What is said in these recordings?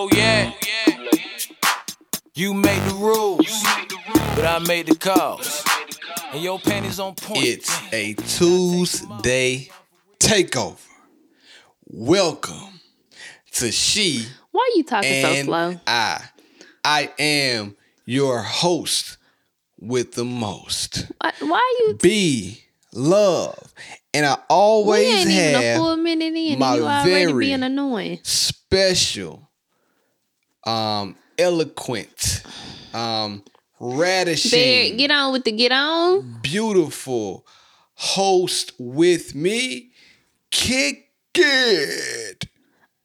Oh yeah. You made the rules, but I made the calls. And your panties on point. It's a Tuesday takeover. Welcome to She Why are you talking so slow? I. I am your host with the most. Why, why are you? Be love. And I We always ain't even a have full minute in, my and you already very- being annoying. special, um, eloquent, um, radishing. Bear, get on with the get on. beautiful host with me, Kick It.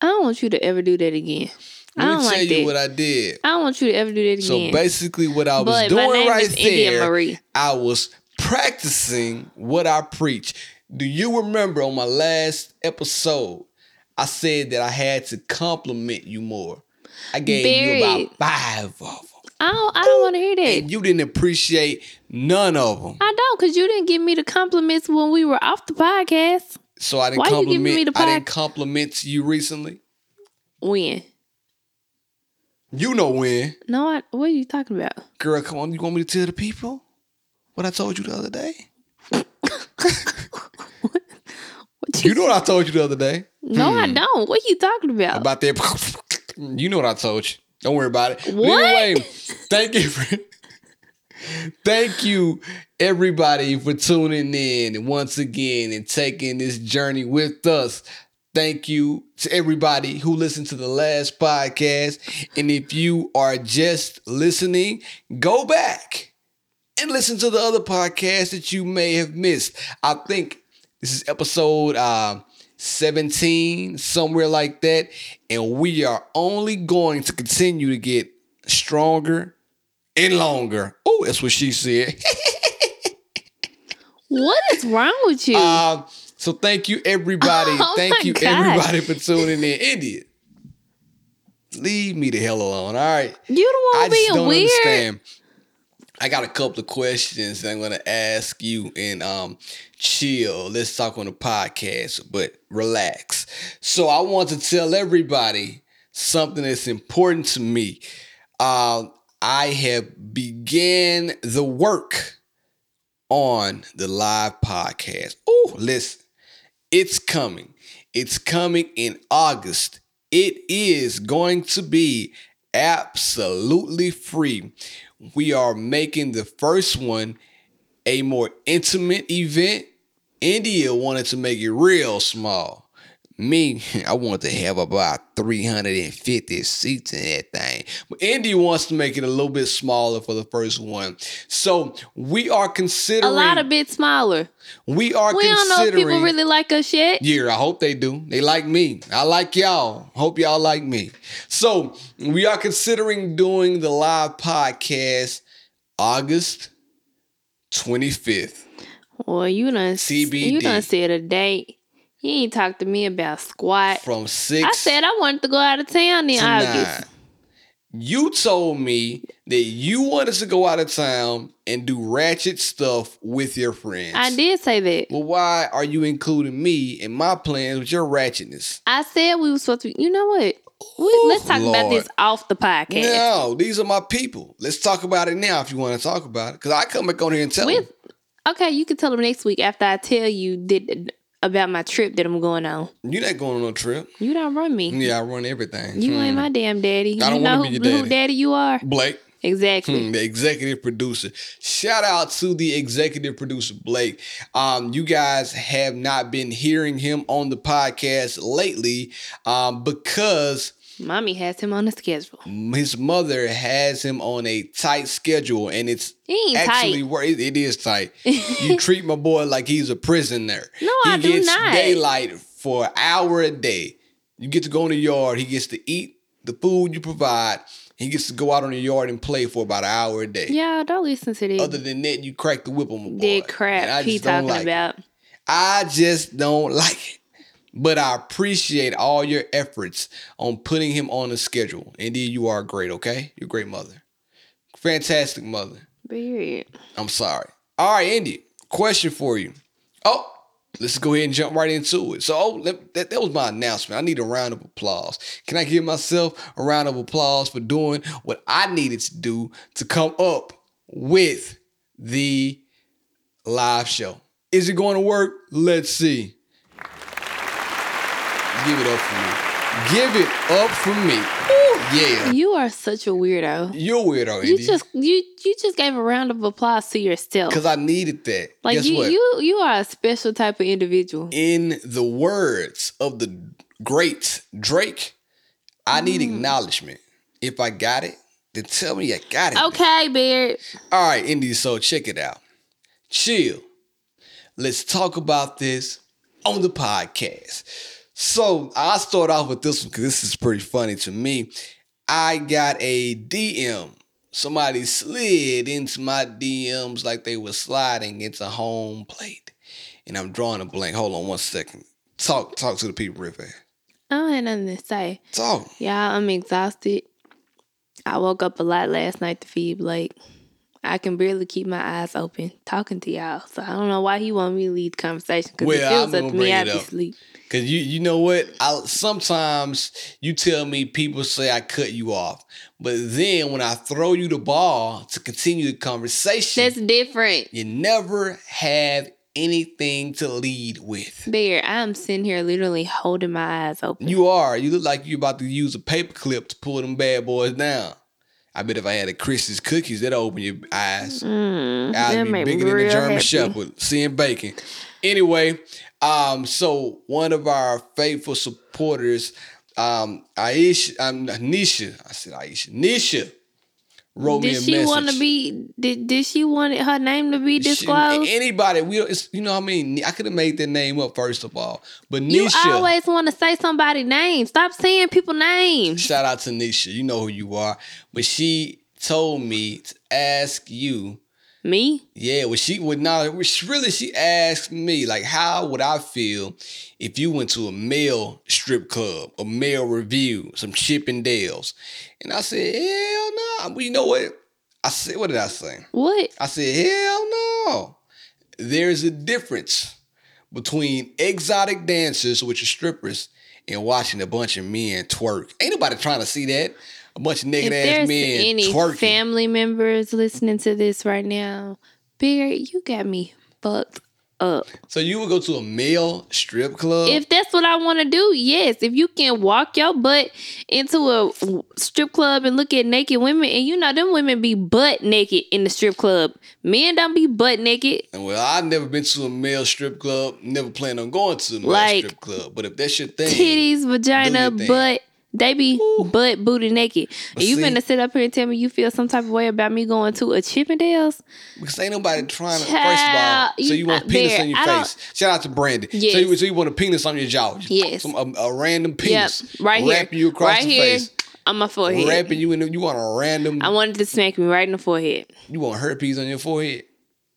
I don't want you to ever do that again. I Let don't me tell like you that. what I did. I don't want you to ever do that again. So basically, what I was But doing right there, Marie. I was practicing what I preach. Do you remember on my last episode, I said that I had to compliment you more? I gave you about five of them. I don't. I don't want to hear that. And you didn't appreciate none of them. I don't, cause you didn't give me the compliments when we were off the podcast. So I didn't Why you giving compliment. me the I didn't compliment you recently. When? You know when, No, I, what are you talking about? girl. Come on, you want me to tell the people what I told you the other day? What You know what I told you the other day No, I hmm. don't. What are you talking about? about that. You know what I told you. Don't worry about it. What? Anyway, thank you. For, thank you, everybody, for tuning in once again and taking this journey with us. Thank you to everybody who listened to the last podcast. And if you are just listening, go back and listen to the other podcasts that you may have missed. I think this is episode uh, 17, somewhere like that. And we are only going to continue to get stronger and longer. Oh, that's what she said. what is wrong with you? Um, so thank you, everybody. Oh thank you, God. everybody, for tuning in. India, leave me the hell alone. All right. you I one just being don't weird. understand. I got a couple of questions I'm gonna ask you and um chill. Let's talk on the podcast, but relax. So I want to tell everybody something that's important to me. Uh, I have began the work on the live podcast. Oh, listen, it's coming. It's coming in August. It is going to be absolutely free. We are making the first one a more intimate event. India wanted to make it real small. Me, I want to have about 350 seats in that thing. But India wants to make it a little bit smaller for the first one. So we are considering A lot of bit smaller. we are We don't know if people really like us yet. yeah, I hope they do. They like me. I like y'all. Hope y'all like me. So we are considering doing the live podcast August 25th. Well, you done CBD. You done said a date. You ain't talked to me about squat. From 6 I said I wanted to go out of town in to August. 9. You told me that you wanted to go out of town and do ratchet stuff with your friends. I did say that. Well, why are you including me in my plans with your ratchetness? I said we were supposed to. You know what? We, let's talk about this off the podcast. No, these are my people. Let's talk about it now if you want to talk about it. Because I come back on here and tell With them. Okay, you can tell them next week after I tell you did about my trip that I'm going on. You're not going on no trip. You don't run me. Yeah, I run everything. You Hmm. ain't my damn daddy. I don't you know who, your who daddy. daddy you are. Blake, Exactly. hmm, the executive producer. Shout out to the executive producer, Blake. Um, you guys have not been hearing him on the podcast lately um, because Mommy has him on a schedule. his mother has him on a tight schedule and it's actually tight. wor- it, it is tight. you treat my boy like he's a prisoner. No, he I do gets not. daylight for an hour a day. You get to go in the yard. He gets to eat the food you provide. He gets to go out on the yard and play for about an hour a day. Yeah, don't listen to this Other than that, you crack the whip on my boy. I crap he talking like it. about. I just don't like it. But I appreciate all your efforts on putting him on the schedule. Indeed, you are great, okay? You're a great mother. Fantastic mother. Period. I'm sorry. All right, Indy, question for you. Oh, let's go ahead and jump right into it. So oh, that, that was my announcement. I need a round of applause. Can I give myself a round of applause for doing what I needed to do to come up with the live show? Is it going to work? Let's see. Give it up for me. Give it up for me. Woo, yeah. You are such a weirdo. You're weirdo, You Indy. just you you just gave a round of applause to yourself. Because I needed that. Like Guess you, what? you you are a special type of individual. in the words of the great Drake, I need Mm. acknowledgement. If I got it, then tell me I got it. Okay, Beard. All right, Indy, so check it out. Chill. Let's talk about this on the podcast. So I'll start off with this one because this is pretty funny to me. I got a DM. Somebody slid into my DMs like they were sliding into home plate. And I'm drawing a blank. Hold on one second. Talk talk to the people, real fast. I don't have nothing to say. Talk. Yeah, I'm exhausted. I woke up a lot last night to feed Blake. I can barely keep my eyes open talking to y'all. So I don't know why he want me to lead the conversation because Well, it feels up gonna me I'd be up. asleep. Cause you you know what? I sometimes you tell me people say I cut you off. But then when I throw you the ball to continue the conversation, That's different. you never have anything to lead with. Bear, I'm sitting here literally holding my eyes open. You are. You look like you're about to use a paper clip to pull them bad boys down. I bet if I had a Christmas cookies, that'd open your eyes. Mm, I'd be bigger than the German happy. Shepherd, seeing bacon. Anyway, um, so one of our faithful supporters, um, Aisha, um, Nisha, I said Aisha, Nisha, wrote me Did a she want to be? Did Did she want her name to be She- disclosed? anybody, we don't, it's, you know what I mean. I could have made that name up first of all, but you Nisha. always want to say somebody's name. Stop saying people names. Shout out to Nisha. You know who you are. But she told me to ask you. Me? Yeah, well, she would not. Really, she asked me like, how would I feel if you went to a male strip club, a male review, some Chippendales, and I said, hell no. Well, you know what? I said, what did I say? What? I said, hell no. There's a difference between exotic dancers, which are strippers, and watching a bunch of men twerk. Ain't nobody trying to see that. A bunch of naked if ass men any twerking. family members listening to this right now, Beard, you got me fucked up. so you would go to a male strip club? If that's what I want to do, yes. If you can walk your butt into a strip club and look at naked women, and you know them women be butt naked in the strip club. Men don't be butt naked. well, I've never been to a male strip club. Never plan on going to a male Like, strip club. But if that's your thing, Titties, vagina, butt. They be butt booty naked. And you see- finna sit up here and tell me you feel some type of way about me going to a Chippendales? because ain't nobody trying to. Child, first of all, so you- want a penis on your I face? Shout out to Brandon. So you, so you want a penis on your jaw? Yes. Some, a, a random penis. Yep, right here. wrapping you across right the here face. on my forehead. Wrapping you in. The, you want a random. I wanted to smack me right in the forehead. you want herpes on your forehead,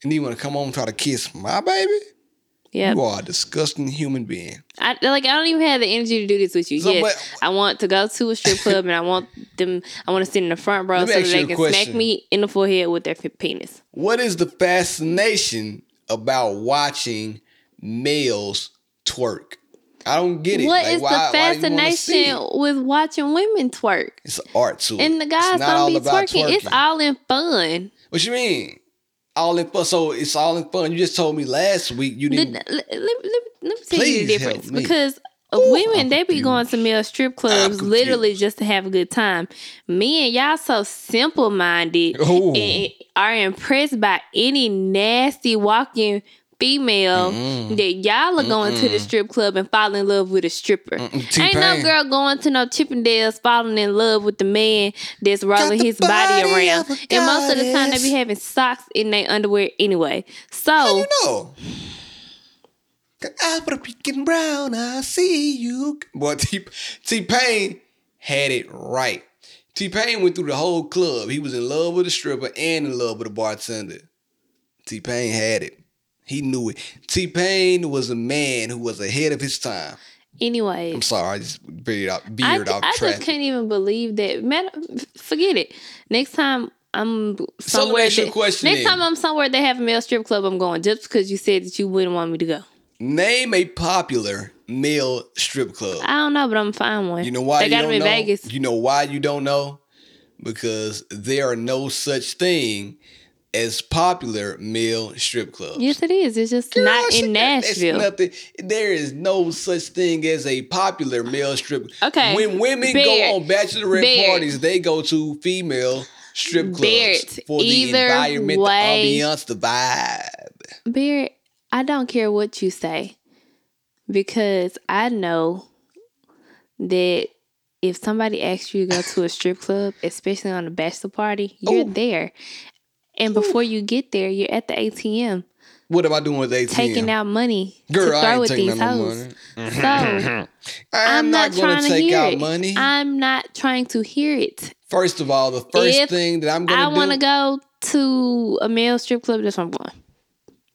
and then you want to come home and try to kiss my baby. Yep. You are a disgusting human being. I like I don't even have the energy to do this with you. So, yes, I want to go to a strip club and I want them. I want to sit in the front row so that they can question. smack me in the forehead with their penis. What is the fascination about watching males twerk? I don't get it. What Like, is why- the why do you wanna see fascination with watching women twerk? It's an art to it. And the guys it's not don't all be about twerking. It's all in fun. What you mean? All in fun. So it's all in fun. You just told me last week you didn't. let, let, let, let me tell you the difference because. Ooh, women, I'm they be confused. going to male strip clubs literally just to have a good time. Men, y'all so simple minded and are impressed by any nasty walking female Mm-mm. that y'all are going to the strip club and fall in love with a stripper. Mm-mm. Ain't no girl going to no Chippendales falling in love with the man that's rolling his body, body around. And most of the time they be having socks in their underwear anyway. So How you know? I put a peeking brown. I see you. Boy, T T Pain had it right. T Pain went through the whole club. He was in love with the stripper and in love with the bartender. T Pain had it. He knew it. T Pain was a man who was ahead of his time. anyway. I'm sorry, I just veered out, I, veered off I just can't even believe that. Man, forget it. Next time I'm So somewhere, a that- question next then. time I'm somewhere they have a male strip club, I'm going just because you said that you wouldn't want me to go. Name a popular male strip club. I don't know, but I'm fine one. You know why They you got don't them in know? Vegas. You know why you don't know? Because there are no such thing as popular male strip clubs. Yes, it is. It's just Girl, not in Nashville. nothing. There is no such thing as a popular male strip. Okay. When women Barrett. go on bachelorette Barrett. parties, they go to female strip clubs Barrett, for the environment, way- the ambiance, the vibe. Barrett, I don't care what you say because I know that if somebody asks you to go to a strip club, especially on a bachelor party, you're Ooh. there. And before you get there, you're at the ATM What am I doing with ATM? taking out money Girl, to I throw at taking these out no money. So I'm, not, not, going trying to take out it. money. I'm not trying to hear it. First of all, the first If thing that I'm going to do. I want to go to a male strip club. That's what I'm going.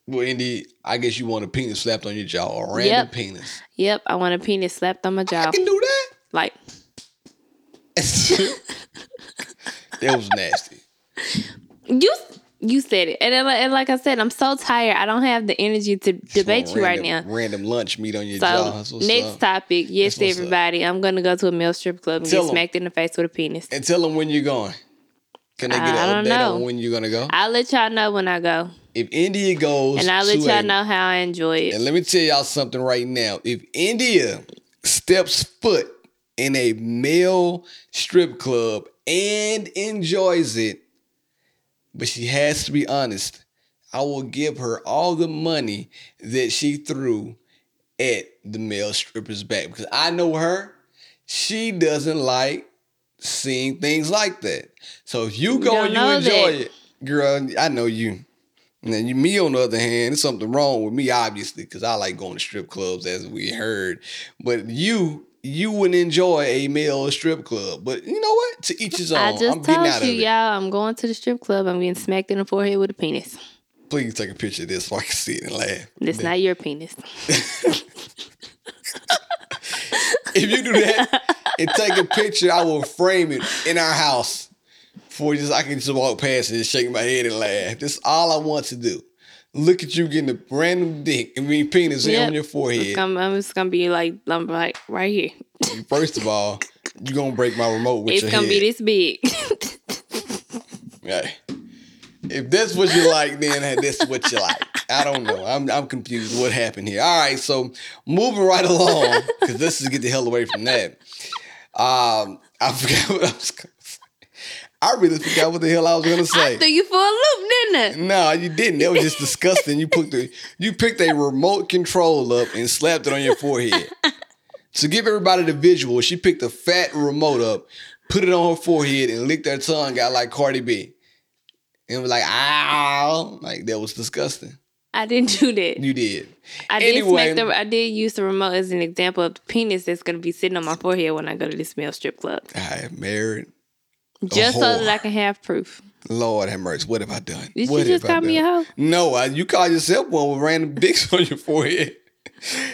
Well, Indy, I guess you want a penis slapped on your jaw, a random Yep. penis. Yep, I want a penis slapped on my jaw. I can do that. Like, that was nasty. You you said it, and, like- and like I said, I'm so tired. I don't have the energy to debate you right now. Random lunch meat on your jaw. So what's next up. topic, yes, what's up. everybody. I'm gonna go to a male strip club and Tell get 'em. smacked in the face with a penis. And tell them when you're going. Can they get I an don't update know. on when you're gonna go? I'll let y'all know when I go, If India goes, and I'll let y'all a- know how I enjoy it. And let me tell y'all something right now. If India steps foot in a male strip club and enjoys it, but she has to be honest, I will give her all the money that she threw at the male strippers back because I know her. She doesn't like seeing things like that. So if you go and you enjoy that. it, girl, I know you. Now, you, me on the other hand, there's something wrong with me, obviously, because I like going to strip clubs, as we heard. But you, you wouldn't enjoy a male strip club. But you know what? To each his own. I just I'm getting told out you, y'all, I'm going to the strip club. I'm getting smacked in the forehead with a penis. Please take a picture of this so I can see it and laugh. It's not your penis. If you do that and take a picture, I will frame it in our house for just I can just walk past and just shake my head and laugh. That's all I want to do. Look at you getting a random dick, and mean penis Yep. on your It's forehead. gonna, I'm just gonna be like, I'm like right here. First of all, you're gonna break my remote with It's your gonna head. be this big. Right. If that's what you like, then that's what you like. I don't know. I'm I'm confused. What happened here? All right, so moving right along because this is get the hell away from that. Um, I forgot what I was. I really forgot what the hell I was gonna say. I threw you for a loop, didn't I? No, you didn't. That was just disgusting. You put the you picked a remote control up and slapped it on your forehead. To give everybody the visual, she picked a fat remote up, put it on her forehead, and licked her tongue out like Cardi B. And was like, ow. Like that was disgusting. I didn't do that. You did. I did Anyway. smack the. I did use the remote as an example of the penis that's gonna be sitting on my forehead when I go to this male strip club, I am married. Just so that I can have proof. Lord have mercy. What have I done? Did what you just call me a hoe? No, I, you call yourself one with random dicks on your forehead.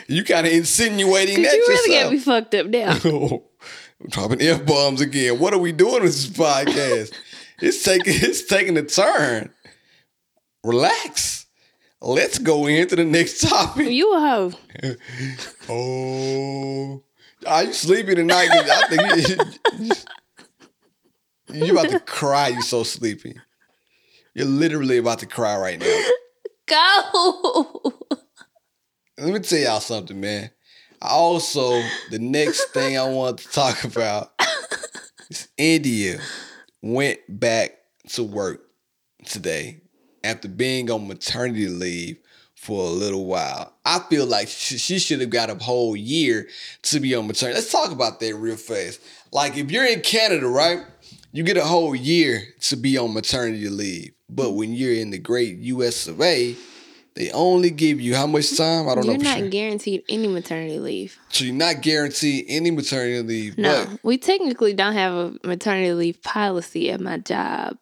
You kind of insinuating that you really yourself. got me fucked up now. Oh, dropping f bombs again. What are we doing with this podcast? it's taking it's taking a turn. Relax. Let's go into the next topic. you a hoe. Oh, are you sleepy tonight? I think you, you about to cry. You're so sleepy. You're literally about to cry right now. Go. Let me tell y'all something, man. Also, the next thing I want to talk about is India went back to work today after being on maternity leave for a little while. I feel like she, she should have got a whole year to be on maternity. Let's talk about that real fast. Like if you're in Canada, right? You get a whole year to be on maternity leave. But when you're in the great US of A, they only give you how much time? I don't know. You're know. for not sure. guaranteed any maternity leave. So you're not guaranteed any maternity leave. No, But we technically don't have a maternity leave policy at my job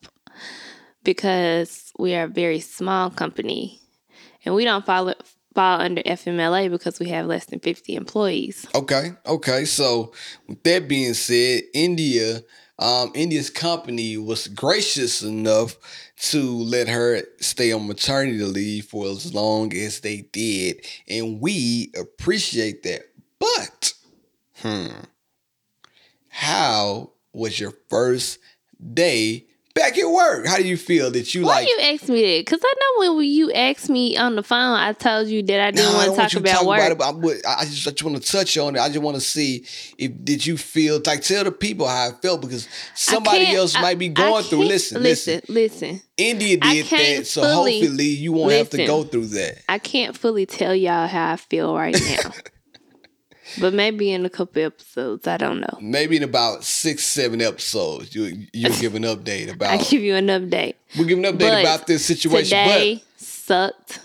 because we are a very small company and we don't follow fall under FMLA because we have less than 50 employees. okay, okay. So with that being said, India um, India's company was gracious enough to let her stay on maternity leave for as long as they did, and we appreciate that. But, hmm, how was your first day back at work? How do you feel that you Why like? you ask me that? Because I know when you asked me on the phone, I told you that I didn't want to talk about work. it, but I, I just, I just want to touch on it. I just want to see if did you feel like tell the people how I felt because somebody else I- might be going through. Listen, listen, listen, listen. India did that, so fully- hopefully you won't have to go through that. I can't fully tell y'all how I feel right now. But maybe in a couple episodes, I don't know. Maybe in about six, seven episodes, you you'll give an update about. I give you an update. We'll give an update But about this situation, Today sucked.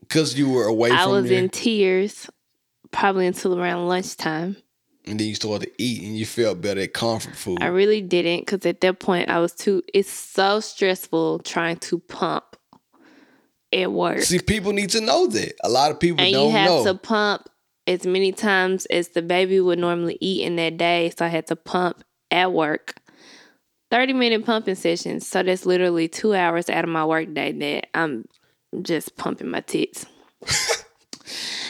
because you were away I from was there, in tears, probably until around lunchtime. and then you started to eat, and you felt better at comfort food. I really didn't because at that point I was too. It's so stressful trying to pump at work, See, people need to know that. A lot of people and don't you have know. to pump as many times as the baby would normally eat in that day. So I had to pump at work. 30 minute pumping sessions. So that's literally two hours out of my work day that I'm just pumping my tits.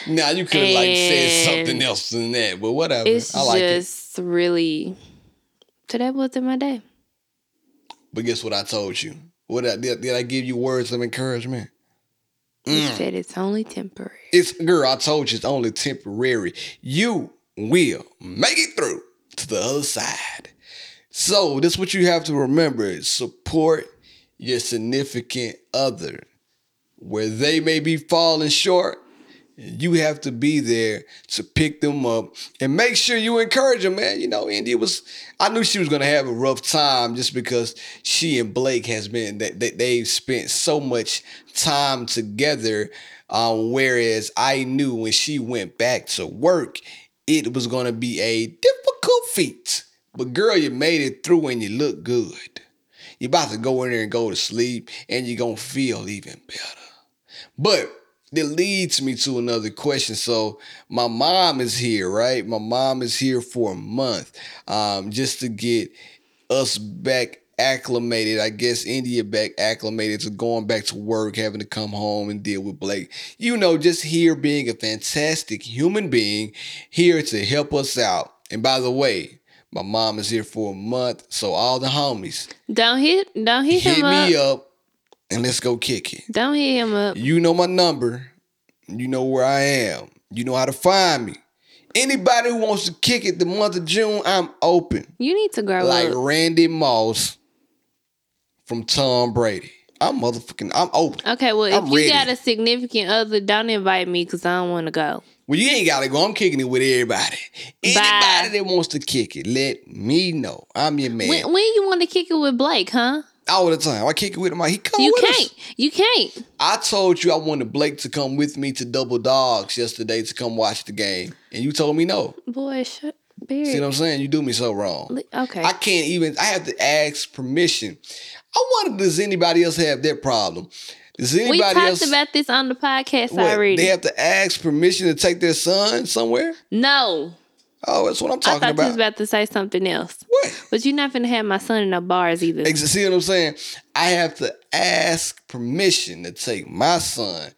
Now you could have like said something else than that, but whatever. It's I like it. just really. Today wasn't my day. But guess what I told you? What I, did, did I give you words of encouragement? You Mm. said it's only temporary. It's girl, I told you it's only temporary. You will make it through to the other side. So this what you have to remember is support your significant other. Where they may be falling short, you have to be there to pick them up and make sure you encourage them, man. You know, India was I knew she was gonna have a rough time just because she and Blake has been that they, they've spent so much time together. Um, whereas I knew when she went back to work, it was gonna be a difficult feat. But girl, you made it through and you look good. You're about to go in there and go to sleep, and you're gonna feel even better. But that leads me to another question. So my mom is here, right? My mom is here for a month, um, just to get us back acclimated. I guess India back acclimated to going back to work, having to come home and deal with Blake. You know, just here being a fantastic human being, here to help us out. And by the way, my mom is here for a month, so all the homies Don't hit, don't hit, hit him up. me up and let's go kick it. Don't hit him up. You know my number. You know where I am. You know how to find me. Anybody who wants to kick it the month of June, I'm open. You need to grow Like up. Randy Moss from Tom Brady. I'm motherfucking, I'm open. Okay, well, I'm if you ready. got a significant other, don't invite me because I don't want to go. Well, you ain't gotta go. I'm kicking it with everybody. Anybody Bye. that wants to kick it, let me know. I'm your man. When, when you want to kick it with Blake, huh? All the time. I kick it with him. He come You with us. can't. You can't. I told you I wanted Blake to come with me to Double Dogs yesterday to come watch the game, and you told me no. Boy, shut. See what I'm saying? You do me so wrong. Okay. I can't even. I have to ask permission. I wonder does anybody else have that problem? Does anybody we talked else? about this on the podcast what, already. They have to ask permission to take their son somewhere. no. Oh, that's what I'm talking I thought you about. was about to say something else. what? But you're not going to have my son in no bars either. See what I'm saying? I have to ask permission to take my son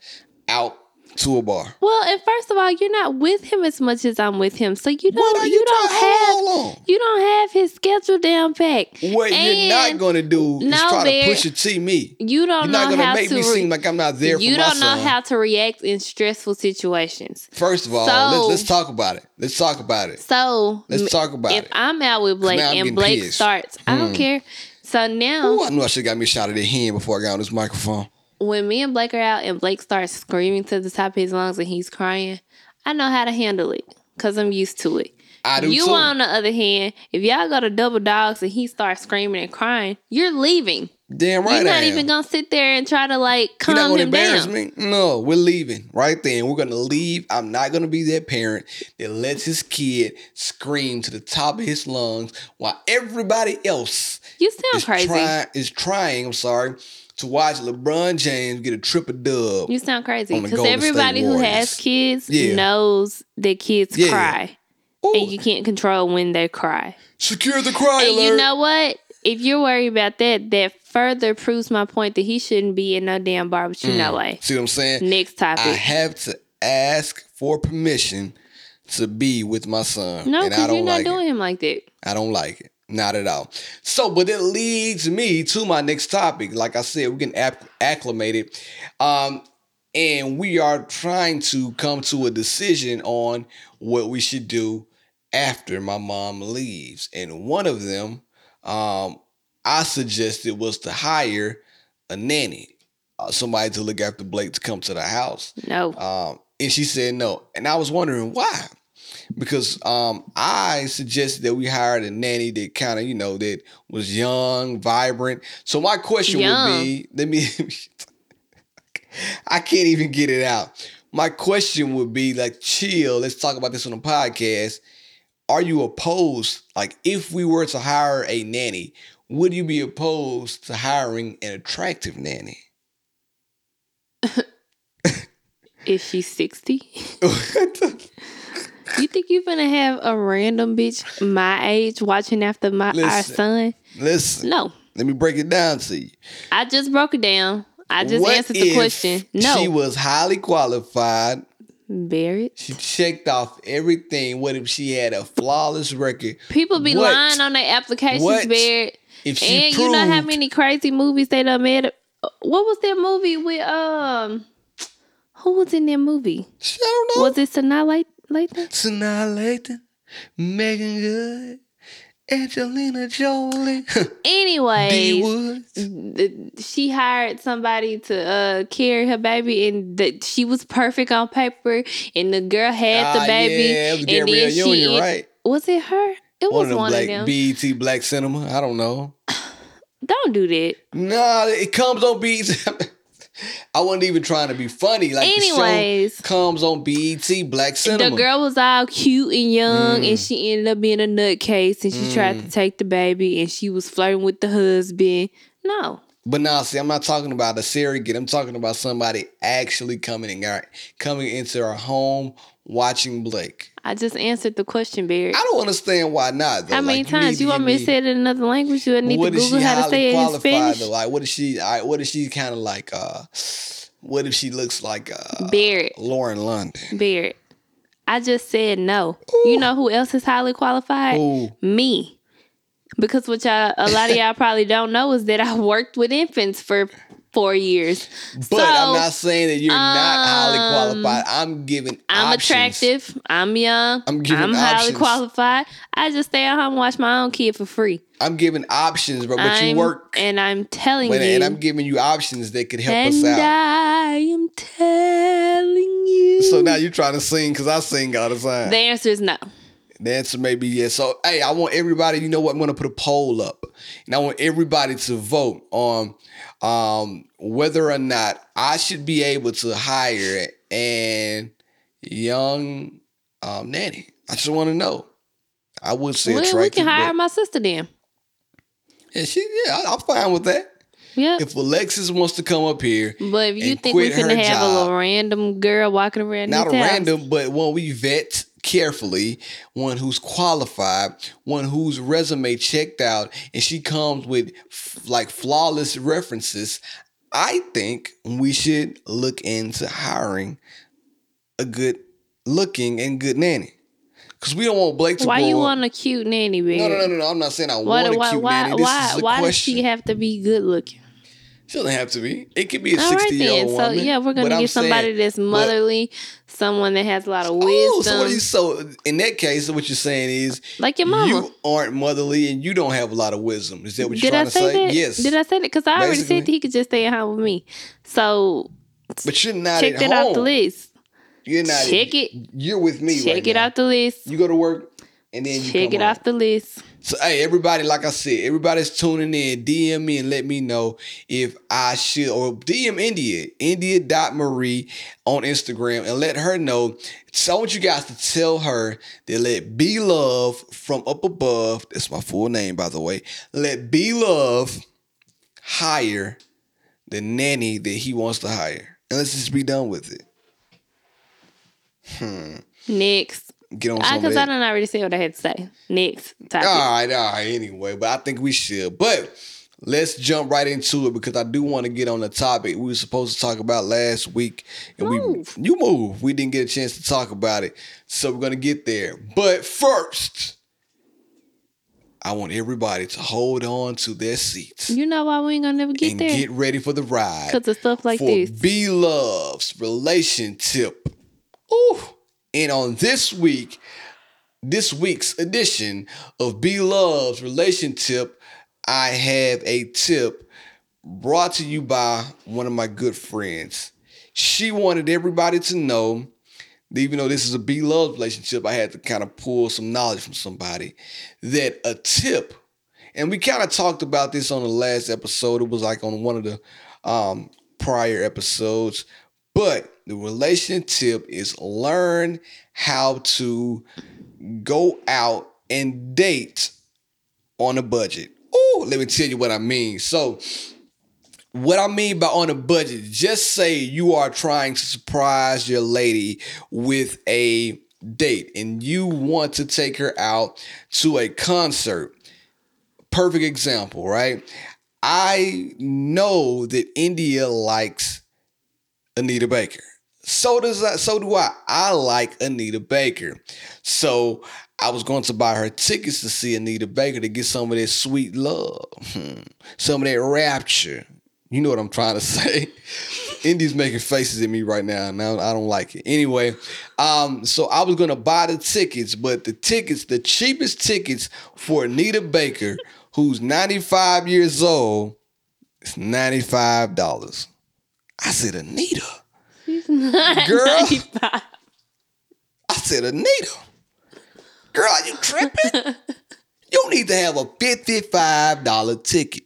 out to a bar. Well, and first of all, you're not with him as much as I'm with him, so you don't you, you don't have hold on, hold on. you don't have his schedule down pat. What you're not going to do is no, try Bear, to push it to me. You don't You're not going to make me re- seem like I'm not there you for my don't know how to react in stressful situations. First of all, So- let's, let's talk about it. Let's talk about it. So Let's talk about if it. I'm out with Blake and Blake pissed. starts, I don't Hmm. care. So now Ooh, I knew I should have got me a shot of the hand before I got on this microphone. When me and Blake are out and Blake starts screaming to the top of his lungs and he's crying, I know how to handle it because I'm used to it. I do you too. on the other hand, if y'all go to double dogs and he starts screaming and crying, you're leaving. Damn right You're not I am. even gonna sit there and try to like You're not calm gonna him embarrass down. me. No, we're leaving right then. We're gonna leave. I'm not gonna be that parent that lets his kid scream to the top of his lungs while everybody else You sound is crazy. trying is trying. I'm sorry to watch LeBron James get a triple dub. You sound crazy because everybody who has kids Yeah. knows that kids Yeah. cry. Ooh, and you can't control when they cry. secure the cry And alert. you know what? If you're worried about that, that further proves my point that he shouldn't be in no damn barbecue. No way. See what I'm saying? Next topic. Mm. I have to ask for permission to be with my son. no, and I because you're not like doing it. him like that. I don't like it. Not at all. So, but it leads me to my next topic. Like I said, we can acclimate it. Um, and we are trying to come to a decision on what we should do after my mom leaves. And one of them, um, I suggested was to hire a nanny, uh, somebody to look after Blake to come to the house. No. Um, and she said no. And I was wondering why. Because um, I suggested that we hired a nanny that kind of, you know, that was young, vibrant. So my question Young. would be, let me I can't even get it out. My question would be like, chill, let's talk about this on the podcast. Are you opposed, like if we were to hire a nanny, would you be opposed to hiring an attractive nanny? Is she 60? You think you're gonna have a random bitch my age watching after my our son? Listen, No. let me break it down to you. I just broke it down. I just What answered the question. No. She was highly qualified. Barrett. She checked off everything. What if she had a flawless record? People be What? lying on their applications, What? Barrett. If she And proved, you know how many crazy movies they done made? What was that movie with um who was in that movie? I don't know. Was it Sanaa Lat- Lathan? Sanaa Lathan, Meagan Good, Angelina Jolie, Woods. she hired somebody to uh, carry her baby, and the, she was perfect on paper, and the girl had the Ah, baby, Yeah, it was and Gabrielle then Union, she right? was it her? It One was of one black of them. Like BET Black Cinema. I don't know. Don't do that. Nah, it comes on BET. I wasn't even trying to be funny. Like Anyways. the show comes on BET Black Cinema. The girl was all cute and young, Mm. and she ended up being a nutcase, and she tried to take the baby, and she was flirting with the husband. No, But now, see, I'm not talking about a surrogate. I'm talking about somebody actually coming in, our, coming into our home, watching Blake. I just answered the question, Barry. I don't understand why not. Though. How many Like, times need you want me to say it in another language? You need to Google how to say it in Spanish. though? Like, what is she? I, what is she kind of like? uh What if she looks like uh Barrett, Lauren London? Barrett. I just said no. You know who else is highly qualified? Ooh, Me. Because what y'all, a lot of y'all probably don't know is that I worked with infants for four years. but so, I'm not saying that you're not highly um, qualified. I'm giving. I'm options. attractive. I'm young. I'm giving I'm highly qualified. I just stay at home and watch my own kid for free. I'm giving options, bro. But I'm, you work, and I'm telling but, you, and I'm giving you options that could help us out. I am telling you. So now you're trying to sing because I sing all the time. the answer is no. The answer may be yes. So, hey, I want everybody, you know what? I'm going to put a poll up. And I want everybody to vote on um, whether or not I should be able to hire an young um, nanny. I just want to know. I would say Well, we can hire but- my sister then. yeah, she, yeah, I- I'm fine with that. Yep. If Alexis wants to come up here, But if you think we quit her finna have a little random girl walking around not a house, random, but one we vet carefully, one who's qualified, one whose resume checked out, and she comes with f- like flawless references. I think we should look into hiring a good looking and good nanny. Cause we don't want Blake to why you up- want a cute nanny, baby? No, no, no, no, no. I'm not saying I Why, want a why, cute why, nanny. This why, is a why does she have to be good looking? She doesn't have to be. It could be a All right 60 year old So yeah, we're gonna get somebody saying- that's motherly, someone that has a lot of wisdom, Oh, so you, so in that case, what you're saying is like your mama. you aren't motherly and you don't have a lot of wisdom. Is that what Did you're trying I to say say? that? Yes. Did I say that? Because I already said that he could just stay at home with me. So But you're not check at that home. off the list. You're not. Check it. You're with me. Check right it now. off the list. You go to work and then you Check come it home. off the list. So hey, everybody, like I said, everybody's tuning in. DM me and let me know if I should or DM India, India.Marie on Instagram and let her know. So I want you guys to tell her that let Be Love from up above, that's my full name by the way. Let Be Love hire the nanny that he wants to hire. And let's just be done with it. Hmm. Next. Get on Because I, that. don't already say what I had to say. Next topic. All right, all right. Anyway, but I think we should. But let's jump right into it because I do want to get on the topic we were supposed to talk about last week, and Move. we you move. We didn't get a chance to talk about it, so we're gonna get there. But first, I want everybody to hold on to their seats You know why we ain't gonna never get and there? get ready for the ride Because of stuff like for this. B Love's relationship. Ooh. And on this week, this week's edition of B Love's relation tip, I have a tip brought to you by one of my good friends. She wanted everybody to know, even though this is a B Love relationship, I had to kind of pull some knowledge from somebody that a tip, and we kind of talked about this on the last episode. It was like on one of the um, prior episodes, but the relationship is learn how to go out and date on a budget. Oh, let me tell you what I mean. So, what I mean by on a budget, just say you are trying to surprise your lady with a date and you want to take her out to a concert. Perfect example, right? I know that India likes Anita Baker. So does I, so do I. I like Anita Baker. So I was going to buy her tickets to see Anita Baker to get some of that sweet love, hmm, some of that rapture. You know what I'm trying to say. Indy's making faces at me right now. Now I don't like it. Anyway, um, so I was gonna buy the tickets, but the tickets, the cheapest tickets for Anita Baker, who's 95 years old, is $95. I said, Anita. Girl. 95. I said, Anita, girl, are you tripping? you need to have a $55 ticket.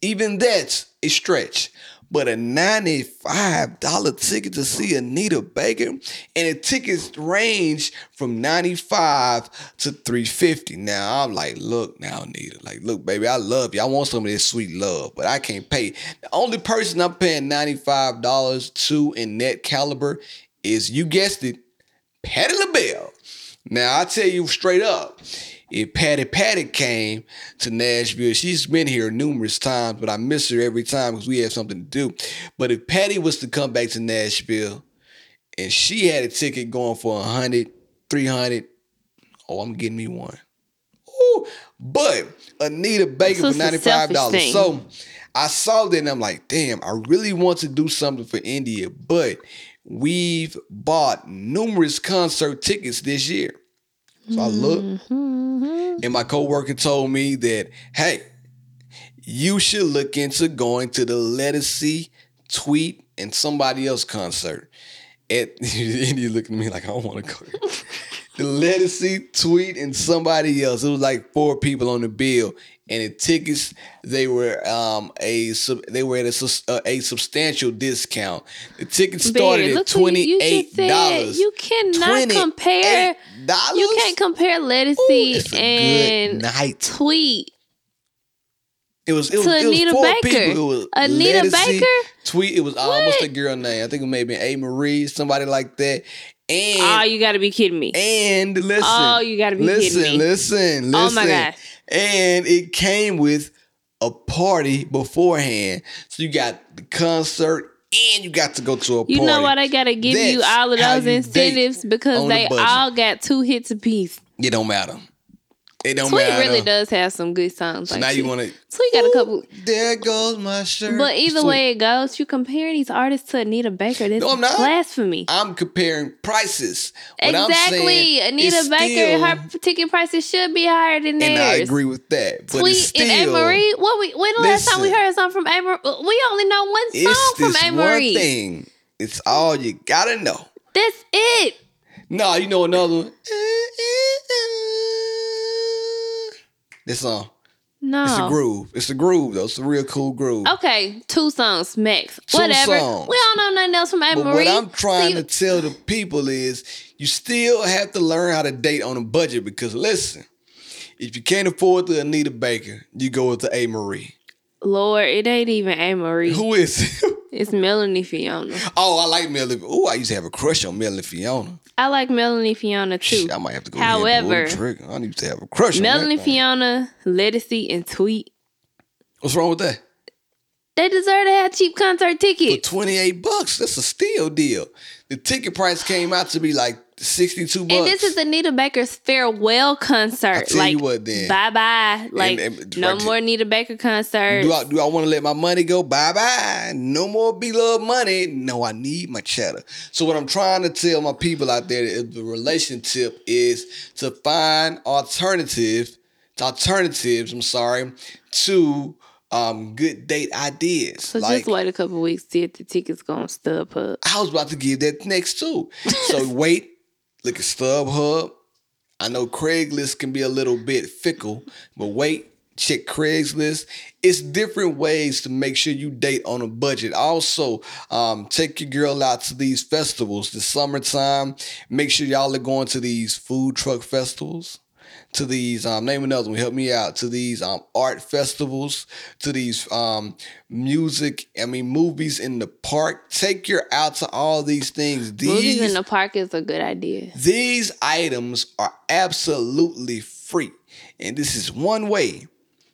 Even that's a stretch. But a $95 ticket to see Anita Baker, and the tickets range from 95 to 350. Now I'm like, look now, Anita. Like, look, baby, I love you. I want some of this sweet love, but I can't pay. The only person I'm paying $95 to in that caliber is you guessed it, Patti LaBelle. Now I tell you straight up, if Patti Patti came to Nashville, she's been here numerous times, but I miss her every time because we have something to do. But if Patti was to come back to Nashville and she had a ticket going for 100, 300, oh, I'm getting me one. Ooh, but Anita Baker for it's a selfish $95. So I saw that and I'm like, damn, I really want to do something for India, but we've bought numerous concert tickets this year. So I looked, mm-hmm. and my coworker told me that, hey, you should look into going to the Lettucey, Tweet, and somebody else concert. At and you looking at me like I don't want to go. the Lettucey, Tweet, and somebody else. It was like four people on the bill, and the tickets they were um a sub- they were at a, uh, a substantial discount. The tickets started Babe, at twenty eight dollars. You cannot compare. dollars. You can't compare Lettucey and night. Tweet. It was it was, To it was Anita four Baker. people. It was Anita Lettucey, Baker? Tweet. It was uh, what's the What? girl name? I think it may be Amerie, somebody like that. And Oh, you got to be kidding me. and listen. Oh, you gotta be listen, kidding me. Listen, listen. Oh, my gosh. And it came with a party beforehand. So you got the concert and you got to go to a party. You know why they got to give you all of those incentives because they budget. all got two hits apiece. It don't matter. It don't Tweet matter. really does have some good songs. So like now you want to. Tweet got a couple. There goes my shirt. But either way it goes, you comparing these artists to Anita Baker. This No, I'm is not. blasphemy. I'm comparing prices. What I'm exactly. Anita Baker, still- her ticket prices should be higher than theirs. and I agree with that. But Tweet still, and Amerie. What we when the last time we heard something from Amerie? We only know one song from A. one Marie. thing. It's all you gotta know. That's it. No, you know another one. This uh, song. No. It's a groove. It's a groove though. It's a real cool groove. Okay, two songs, max. Two Whatever. songs. We don't know nothing else from A. But Marie. what I'm trying See, to tell the people is you still have to learn how to date on a budget because listen, if you can't afford the Anita Baker, you go with the Amerie. Lord, it ain't even Amerie. Who is it? It's Melanie Fiona. Oh, I like Melanie. Oh, I used to have a crush on Melanie Fiona. I like Melanie Fiona too. I might have to go. ahead and pull the However, trigger. I used to have a crush Melanie. Fiona, Lettucey, and Tweet. What's wrong with that? They deserve to have cheap concert tickets For twenty eight bucks, that's a steal deal. The ticket price came out to be like sixty two bucks. And this is Anita Baker's farewell concert. tell like, you what then. bye bye. Like, and no right- more Anita Baker concert. Do I, do I want to let my money go? Bye bye. No more be love money. No, I need my cheddar. So what I'm trying to tell my people out there is the relationship is to find alternative, alternatives. I'm sorry to um good date ideas. so like just wait a couple weeks, see if the tickets gonna on up. I was about to give that next too. So wait, look at StubHub. I know Craigslist can be a little bit fickle, but wait, check Craigslist. It's different ways to make sure you date on a budget. Also, um, take your girl out to these festivals. The summertime, make sure y'all are going to these food truck festivals. To these, um, name another one, help me out. To these um, art festivals, to these um, music, I mean, movies in the park. Take your out to all these things. These Movies in the park is a good idea. these items are absolutely free, and this is one way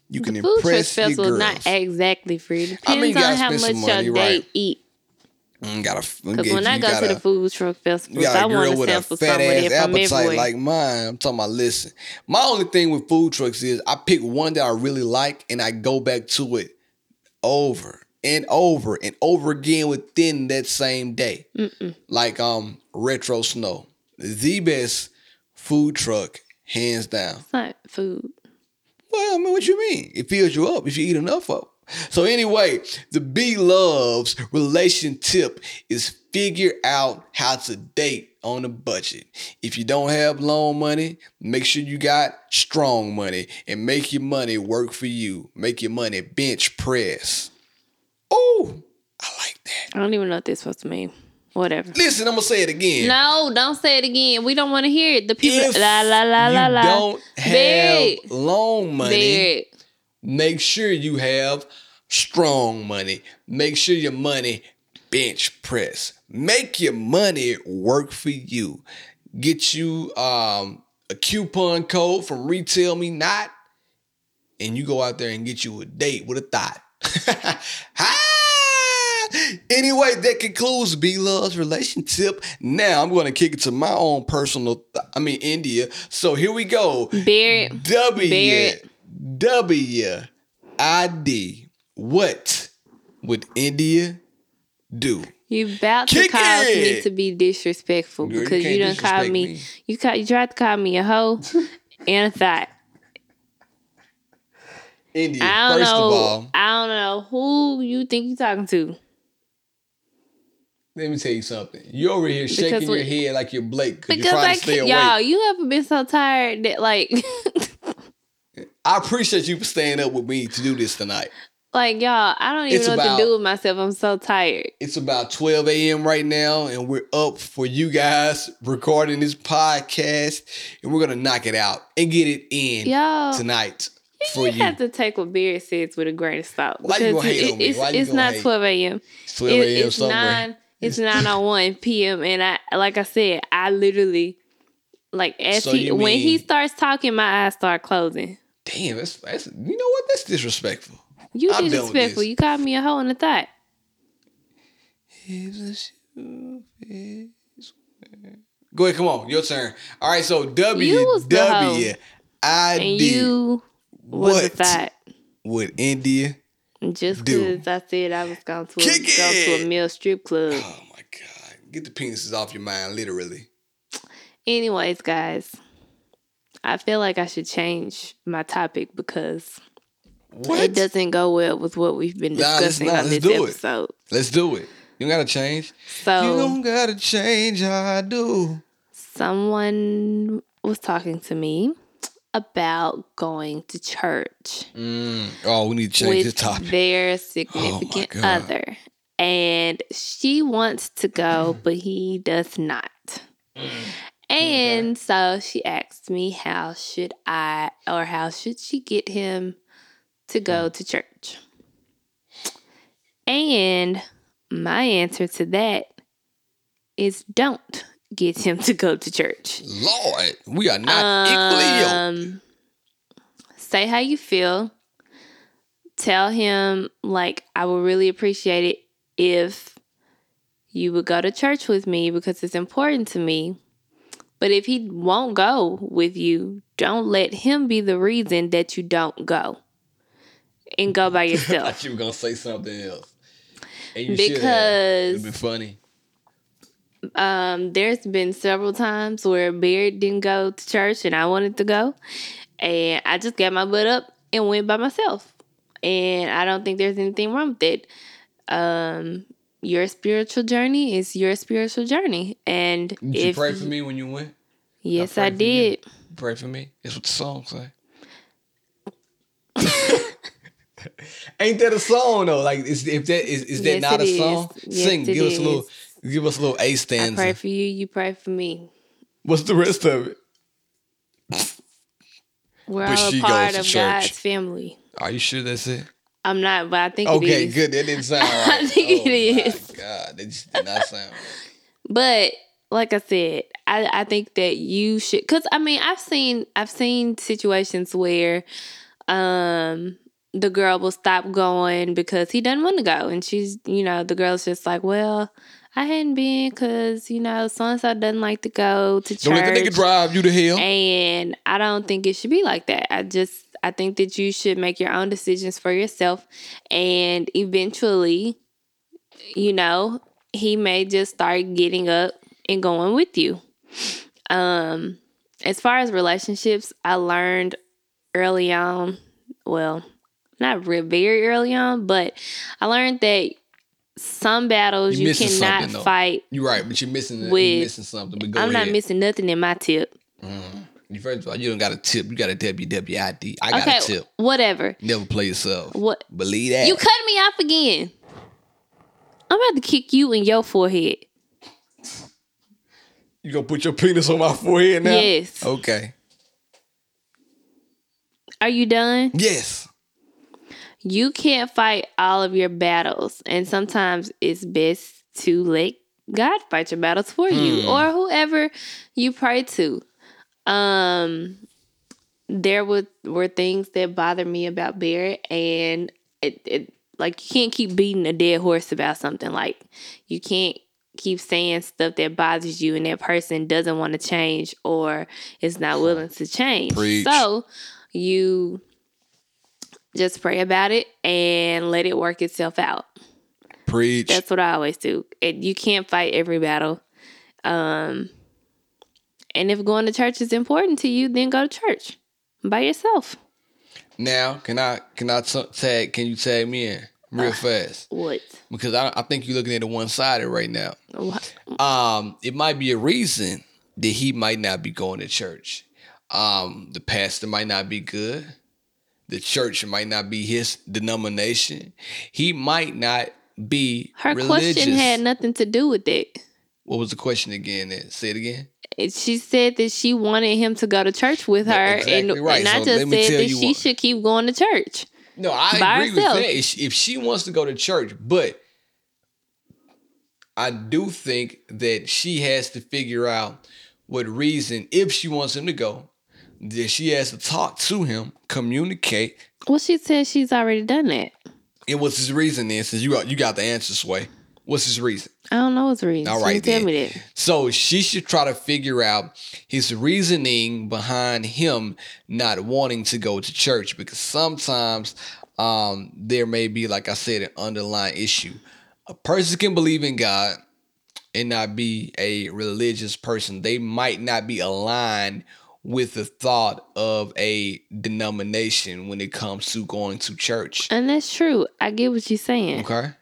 you can Food impress your girls. not exactly free. Depends I mean, you on how much some money, your right. date eat. Mm, gotta, Because when I go gotta, to the food truck festivals, got I want to sample fat some of ass it appetite like mine. I'm talking about listen. My only thing with food trucks is I pick one that I really like and I go back to it over and over and over again within that same day. Like um Retro Snow, the best food truck hands down. it's not food. Well, I mean, what you mean? It fills you up if you eat enough of. So anyway, the B loves relation tip is figure out how to date on a budget. If you don't have loan money, make sure you got strong money and make your money work for you. Make your money bench press. Oh, I like that. I don't even know what this supposed to mean. Whatever. Listen, I'm gonna say it again. No, don't say it again. We don't want to hear it. The people If la la la la you la. don't have Barry. loan money, Barry. Make sure you have strong money. Make sure your money bench press. Make your money work for you. Get you um, a coupon code from RetailMeNot, and you go out there and get you a date with a thought. Anyway, that concludes B Love's relationship. Now I'm going to kick it to my own personal, th- I mean, India. So here we go. W Barrett. W I D. What would India do? You about to Kick cause me to be disrespectful Girl, because you, can't done called me, me. You call, you tried to call me a hoe and a thought. India. I don't first know. of all, I don't know who you think you're talking to. let me tell you something. You're over here shaking we- your head like you're Blake because you're Because trying I to stay awake. y'all, you ever been so tired that like, I appreciate you for staying up with me to do this tonight. like y'all, I don't even It's know what to do with myself. I'm so tired. It's about 12 a.m. right now, and we're up for you guys recording this podcast, and we're gonna knock it out and get it in Y'all, tonight for you you. have to take what Barry says with a grain of salt. Why you gonna hate it- on me? It's, Why you it's not hate? 12 a.m. It's 12 It- a.m. it's somewhere. nine. It's oh one p.m. And I, like I said, I literally, like as So he you when he starts talking, my eyes start closing. Damn, that's, that's you know what? That's disrespectful. You I'm disrespectful. You called me a hoe in the thought. Go ahead, come on, your turn. All right, so W You was W I D. you was a What thought. Would India? Just because I said I was going to a, Kick go to a male strip club. Oh my god, get the penises off your mind, literally. Anyways, guys, I feel like I should change my topic because What? it doesn't go well with what we've been Nah, discussing not. on Let's this do it. episode. Let's do it. You don't gotta change. So You don't gotta change. I do. someone was talking to me about going to church Mm. Oh, we need to change this with topic. Oh their significant God. other. And she wants to go, but he does not. Mm. And so she asked me how should I or how should she get him to go to church? And my answer to that is don't get him to go to church. Lord, we are not equally yoked. Um, say how you feel. Tell him like I would really appreciate it if you would go to church with me because it's important to me. But if he won't go with you, don't let him be the reason that you don't go. And go by yourself. I thought you were gonna say something else. And you should. It'd because be funny. um, there's been several times where Barrett didn't go to church and I wanted to go. And I just got my butt up and went by myself. And I don't think there's anything wrong with it. Um, your spiritual journey is your spiritual journey. And Did you if pray for me when you went? yes, I I, prayed for did. Pray for me. That's what the song say. Ain't that a song though? Like, is if that is, is that Yes, not a song? Yes, Sing, give us a little, give us a little A I stanza. pray for you, you pray for me. What's the rest of it? We're But all a part of church. God's family. Are you sure that's it? I'm not, but I think it Okay, good. That didn't sound right. I think oh, it my. God, that just did not sound right. But like I said, I, I think that you should because I mean I've seen I've seen situations where um the girl will stop going because he doesn't want to go and she's you know the girl's just like well I hadn't been because you know so and so doesn't like to go to Don't let the nigga church drive you to hell. and I don't think it should be like that. I just I think that you should make your own decisions for yourself and eventually you know, he may just start getting up and going with you. Um as far as relationships, I learned early on, well, not re- very early on, but I learned that some battles You you, cannot fight. You're right, but you're missing you're missing something. I'm ahead. not missing nothing in my tip. You first of all, you don't got a tip. You got a WWID. I got Okay, a tip. whatever. Never play yourself. What Believe that. You cut me off again. I'm about to kick you in your forehead. You gonna put your penis on my forehead now? Yes. Okay. Are you done? Yes. You can't fight all of your battles, and sometimes it's best to let God fight your battles for you hmm. or whoever you pray to. Um, there were were things that bothered me about Barrett, and it, it like you can't keep beating a dead horse about something. Like you can't keep saying stuff that bothers you, and that person doesn't want to change or is not willing to change. Preach. So you just pray about it and let it work itself out. Preach. That's what I always do. And you can't fight every battle. Um, and if going to church is important to you, then go to church by yourself. now, can I can I tag? Can you tag me in real fast? What? Because I, I think you're looking at it one sided right now. What? Um, it might be a reason that he might not be going to church. Um, the pastor might not be good. The church might not be his denomination. He might not be Her religious. question had nothing to do with it. what was the question again? Then say it again. She said that she wanted him to go to church with her, Yeah, and, exactly right. and I So just said that she what- should keep going to church. No, I By agree herself. with that. If if she wants to go to church, but I do think that she has to figure out what reason, if she wants him to go, that she has to talk to him, communicate. Well, she said she's already done that. And what's his reason then? Since you got you got the answer, Sway. What's his reason? I don't know his reason. All right, tell me that. So she should try to figure out his reasoning behind him not wanting to go to church because sometimes um, there may be, like I said, an underlying issue. A person can believe in God and not be a religious person. They might not be aligned with the thought of a denomination when it comes to going to church. And that's true. I get what you're saying. Okay.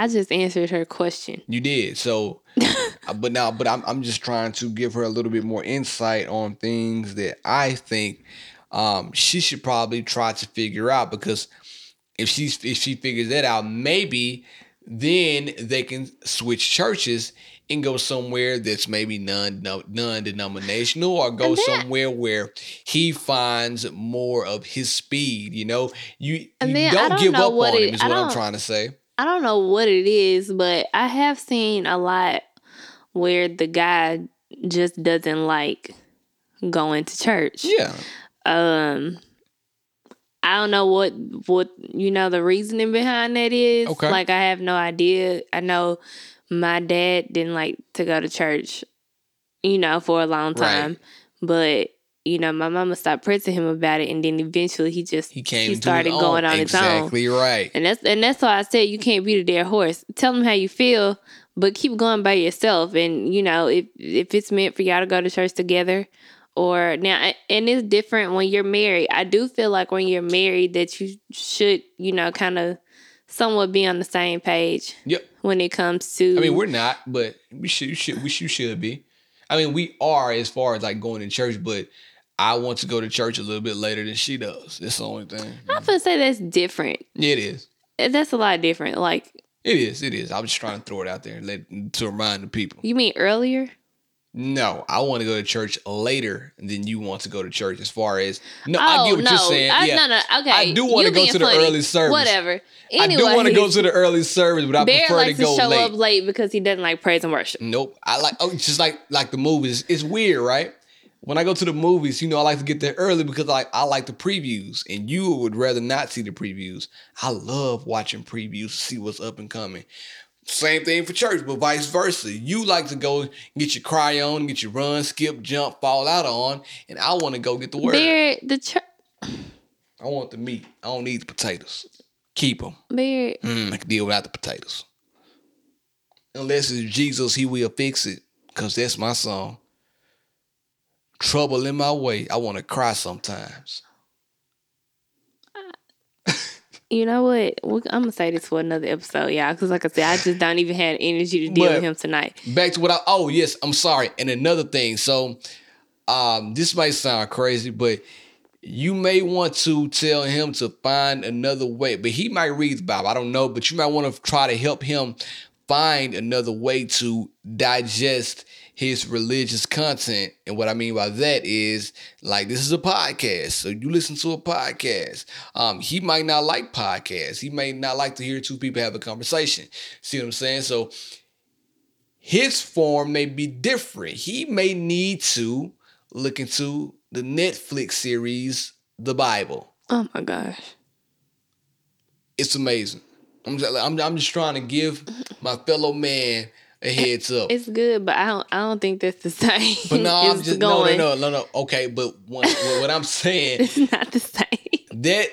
I just answered her question. You did. So, uh, but now, but I'm, I'm just trying to give her a little bit more insight on things that I think um, she should probably try to figure out because if she's if she figures that out, maybe then they can switch churches and go somewhere that's maybe non non denominational or go that- somewhere where he finds more of his speed. You know, you you don't, don't give up on it- him. Is I what I'm trying to say. I don't know what it is, but I have seen a lot where the guy just doesn't like going to church. Yeah. Um I don't know what what you know the reasoning behind that is. Okay. Like I have no idea. I know my dad didn't like to go to church, you know, for a long Right. time. But you know, my mama stopped pressing him about it, and then eventually he just He came he started going on his own. Exactly right. And that's and that's why I said you can't beat a dead horse. Tell them how you feel, but keep going by yourself. And you know if if it's meant for y'all to go to church together, or now and it's different when you're married. I do feel like when you're married that you should you know kind of somewhat be on the same page Yep. when it comes to. I mean, we're not, but we should, should, we should, should be. I mean, we are as far as like going to church, but I want to go to church a little bit later than she does. That's the only thing. I'm gonna say that's different. It is. That's a lot different. Like It is. It is. I was just trying to throw it out there, let to remind the people. you mean earlier? No, I want to go to church later than you want to go to church. As far as no, I get oh, what Oh, no, you're saying. I, yeah, no, no. Okay, I do want You to go to the early service. Whatever. I do want to go to the early service, but I Bear prefer to likes to, go show late. up late because he doesn't like praise and worship. Nope. I like oh, just like like the movies. It's weird, right? When I go to the movies, you know, I like to get there early because like I like the previews, and you would rather not see the previews. I love watching previews, to see what's up and coming. Same thing for church, but vice versa. You like to go get your cry on, get your run, skip, jump, fall out on, and I want to go get the word. Bear, the church. I want the meat. I don't need the potatoes. Keep them. Bear, Mm, I can deal without the potatoes. Unless it's Jesus, he will fix it. Cause that's my song. Trouble in my way. I want to cry sometimes. you know what? I'm gonna say this for another episode, y'all. Because like I said, I just don't even have energy to deal But- with him tonight. Back to what I oh yes, I'm sorry. And another thing, so um this might sound crazy, but you may want to tell him to find another way. But he might read the Bible. I don't know, but you might want to try to help him find another way to digest his religious content. And what I mean by that is like this is a podcast. So you listen to a podcast. Um, he might not like podcasts. He may not like to hear two people have a conversation. See what I'm saying? So his form may be different. He may need to look into the Netflix series The Bible. Oh my gosh. It's amazing. I'm just, I'm, I'm just trying to give my fellow man a heads up. It's good, but I don't. I don't think that's the same. But no, I'm It's just no, no, going. no, no, no. Okay, but what, what I'm saying It's not the same. that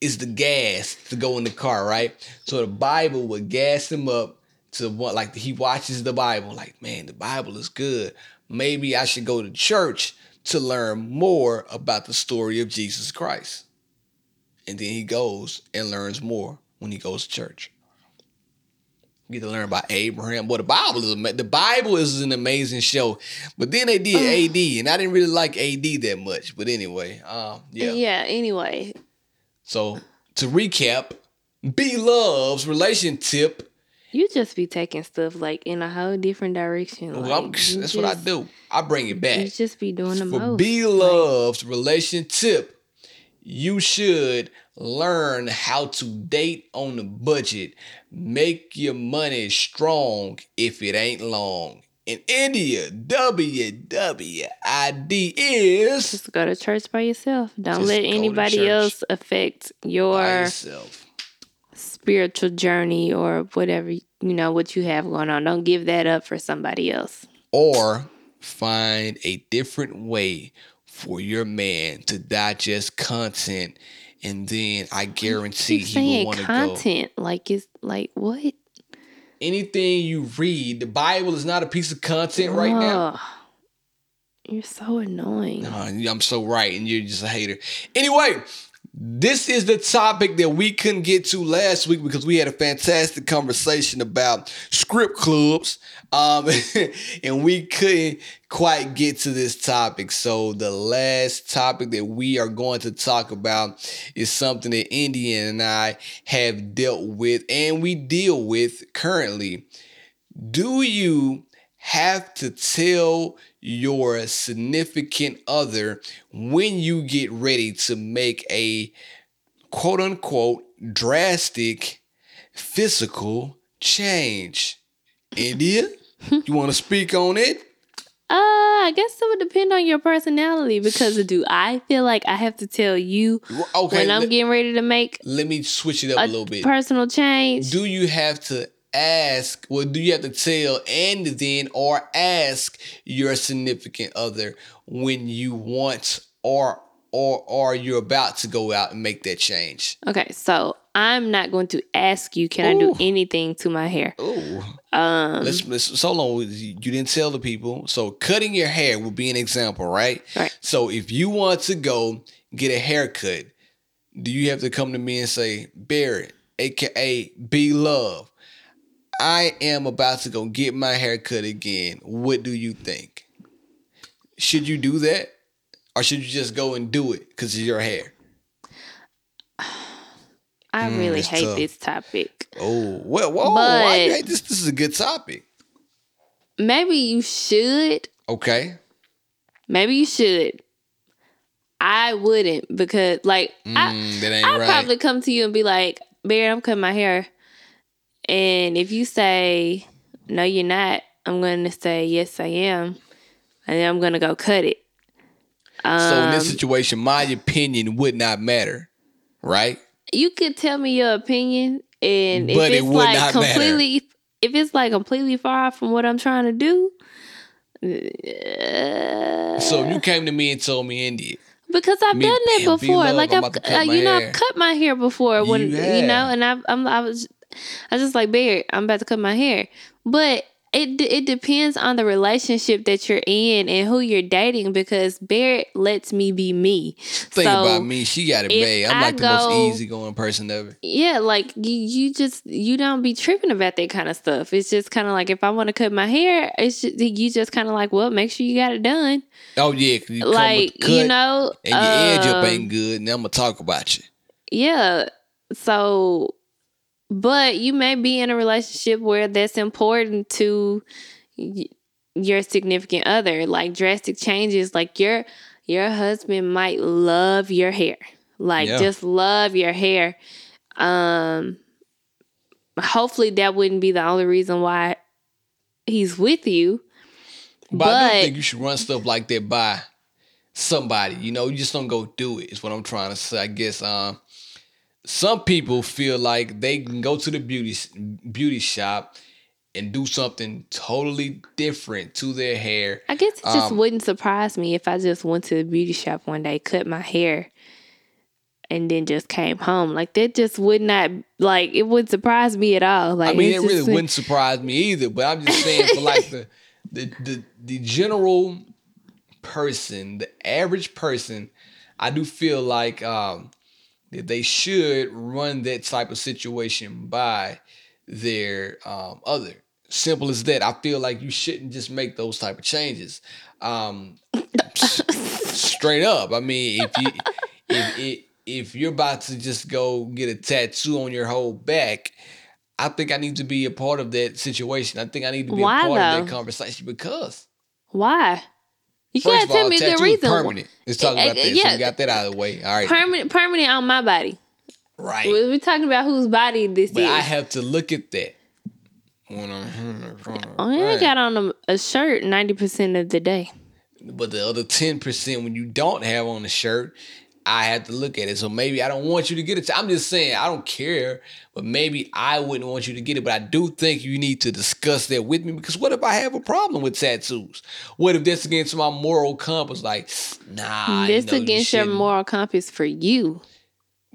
is the gas to go in the car, right? So the Bible would gas him up to what, like he watches the Bible, like man, the Bible is good. Maybe I should go to church to learn more about the story of Jesus Christ. And then he goes and learns more when he goes to church. You get to learn about Abraham. Well, the Bible is the Bible is an amazing show. But then they did AD, and I didn't really like AD that much. But anyway, um, yeah. Yeah. Anyway, So to recap, B Love's relationship. you just be taking stuff like in a whole different direction. Well, like, you that's what I do. I bring it back. You just be doing the For most. B Like, Love's relation tip, you should learn how to date on a budget. Make your money strong if it ain't long. In India, WWID is just go to church by yourself. Don't let anybody else affect your spiritual journey or whatever you know what you have going on. Don't give that up for somebody else. or find a different way for your man to digest content and then I guarantee he will want to go. content like it's like what Anything you read, the Bible is not a piece of content right now. You're so annoying. Uh, I'm so right, and you're just a hater. Anyway, this is the topic that we couldn't get to last week because we had a fantastic conversation about script clubs, um, and we couldn't quite get to this topic. So the last topic that we are going to talk about is something that Indian and I have dealt with, and we deal with currently. Do you have to tell your significant other when you get ready to make a quote unquote drastic physical change. India, you want to speak on it? Uh, I guess it would depend on your personality because do I feel like I have to tell you Okay, when I'm let, getting ready to make let me switch it up a, a little bit. personal change? do you have to ask well do you have to tell and then or ask your significant other when you want or or or you're about to go out and make that change? Okay, so I'm not going to ask you, can I do anything to my hair? oh Um, let's, let's so long you didn't tell the people. So cutting your hair would be an example right? Right. so if you want to go get a haircut do you have to come to me and say barrett aka b love i am about to go get my hair cut again what do you think should you do that or should you just go and do it because it's your hair I really hate tough. this topic. oh well whoa, why you hate this this is a good topic Maybe you should. okay Maybe you should. I wouldn't because, like, I, Mm, ain't I'd right probably come to you and be like, Barry, I'm cutting my hair. And if you say, no, you're not, I'm going to say, yes, I am. And then I'm going to go cut it. so in this Um, situation my opinion would not matter right you could tell me your opinion. And if But it it's would like not matter. completely, if it's like completely far off from what I'm trying to do, uh, So you came to me and told me India. Because I've Me- done that before. Like I've, uh, you know, hair. I've cut my hair before when You you, know, and I've, I'm, I was, I was just like, Bear, I'm about to cut my hair, but it it depends on the relationship that you're in and who you're dating because Bear lets me be me. Think So, about me. She got it bad. I'm I like the most easygoing person ever. Yeah, like you, you just you don't be tripping about that kind of stuff. It's just kind of like if I want to cut my hair, it's just, you just kind of like, well, make sure you got it done. Oh yeah, you like cut you know, and your edge up um, ain't good. Now I'm gonna talk about you. Yeah. So, but you may be in a relationship where that's important to your significant other, like drastic changes. Like your your husband might love your hair, like Yeah. just love your hair. Um, hopefully that wouldn't be the only reason why he's with you. But, I do But- think you should run stuff like that by somebody. You know, you just don't go do it. Is what I'm trying to say. I guess um, some people feel like they can go to the beauty beauty shop and do something totally different to their hair. I guess it just Um, wouldn't surprise me if I just went to the beauty shop one day, cut my hair, and then just came home. Like that just would not like it wouldn't surprise me at all. Like I mean, it really wouldn't surprise me either. But I'm just saying, for like the the the the general person, the average person, I do feel like um, that they should run that type of situation by their um, other. Simple as that. I feel like you shouldn't just make those type of changes. Um, straight up. I mean, if you if it if you're about to just go get a tattoo on your whole back, I think I need to be a part of that situation. I think I need to be Why, a part of that conversation because Why? You gotta of all, tell me a tattoo good is reason. permanent. Let's talk about Uh, that. So yeah. we got that out of the way. All right, Permanent, permanent on my body. right. We- We're talking about whose body this But is. I have to look at that. When I'm, oh, yeah, I Right. got on a, a shirt ninety percent of the day. But the other ten percent, when you don't have on a shirt, I have to look at it. So maybe I don't want you to get it. I'm just saying I don't care, but maybe I wouldn't want you to get it. But I do think you need to discuss that with me because what if I have a problem with tattoos? What if that's against my moral compass? Like, nah, this you know, you against your moral compass for you.